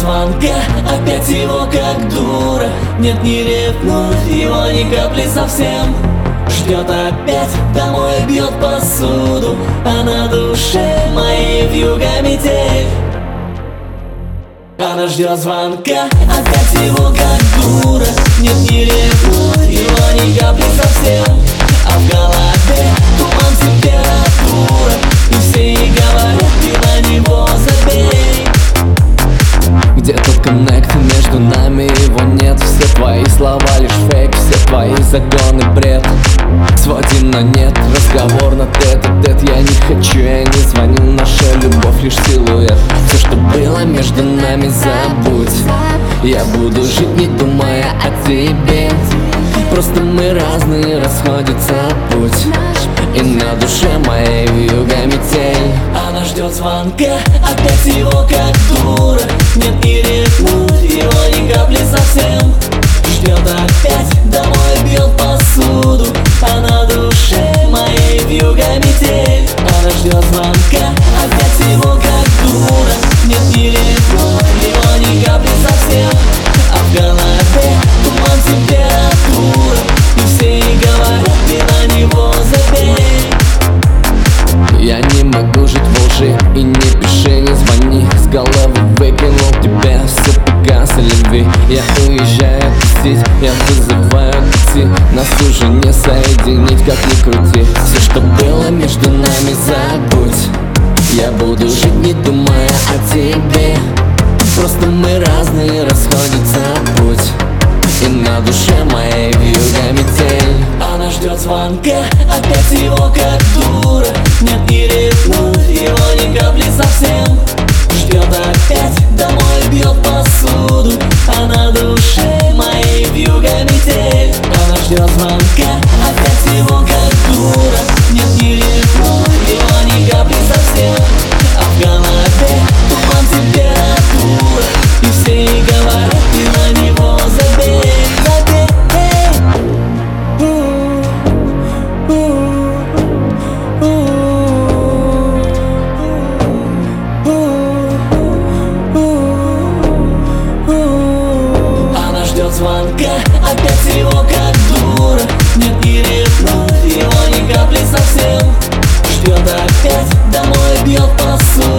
Опять его как дура. Нет, не ревнует его ни капли совсем. Ждет опять, домой бьет посуду А на душе моей вьюга метель. Она ждет звонка, опять его как дура. Нет, не ревнует нами его нет Все твои слова лишь фейк, все твои загоны бред. Сводим на нет разговор на тет а тет Я не хочу, я не звоню, наша любовь лишь силуэт. Все, что было между нами, забудь. Я буду жить, не думая о тебе Просто мы разные, расходится путь. И на душе моей вьюга метель. Она ждет звонка, опять его как дура. Нет, не ревнует его ни капли совсем. Ждет опять, Я уезжаю тусить Я вызываю такси. Нас уже не соединить, как ни крути. Все, что было между нами, забудь. Я буду жить, не думая о тебе. Просто мы разные, расходится путь. И на душе моей вьюга метель. Она ждет звонка, опять его как дура. Нет, не опять домой бьет посуду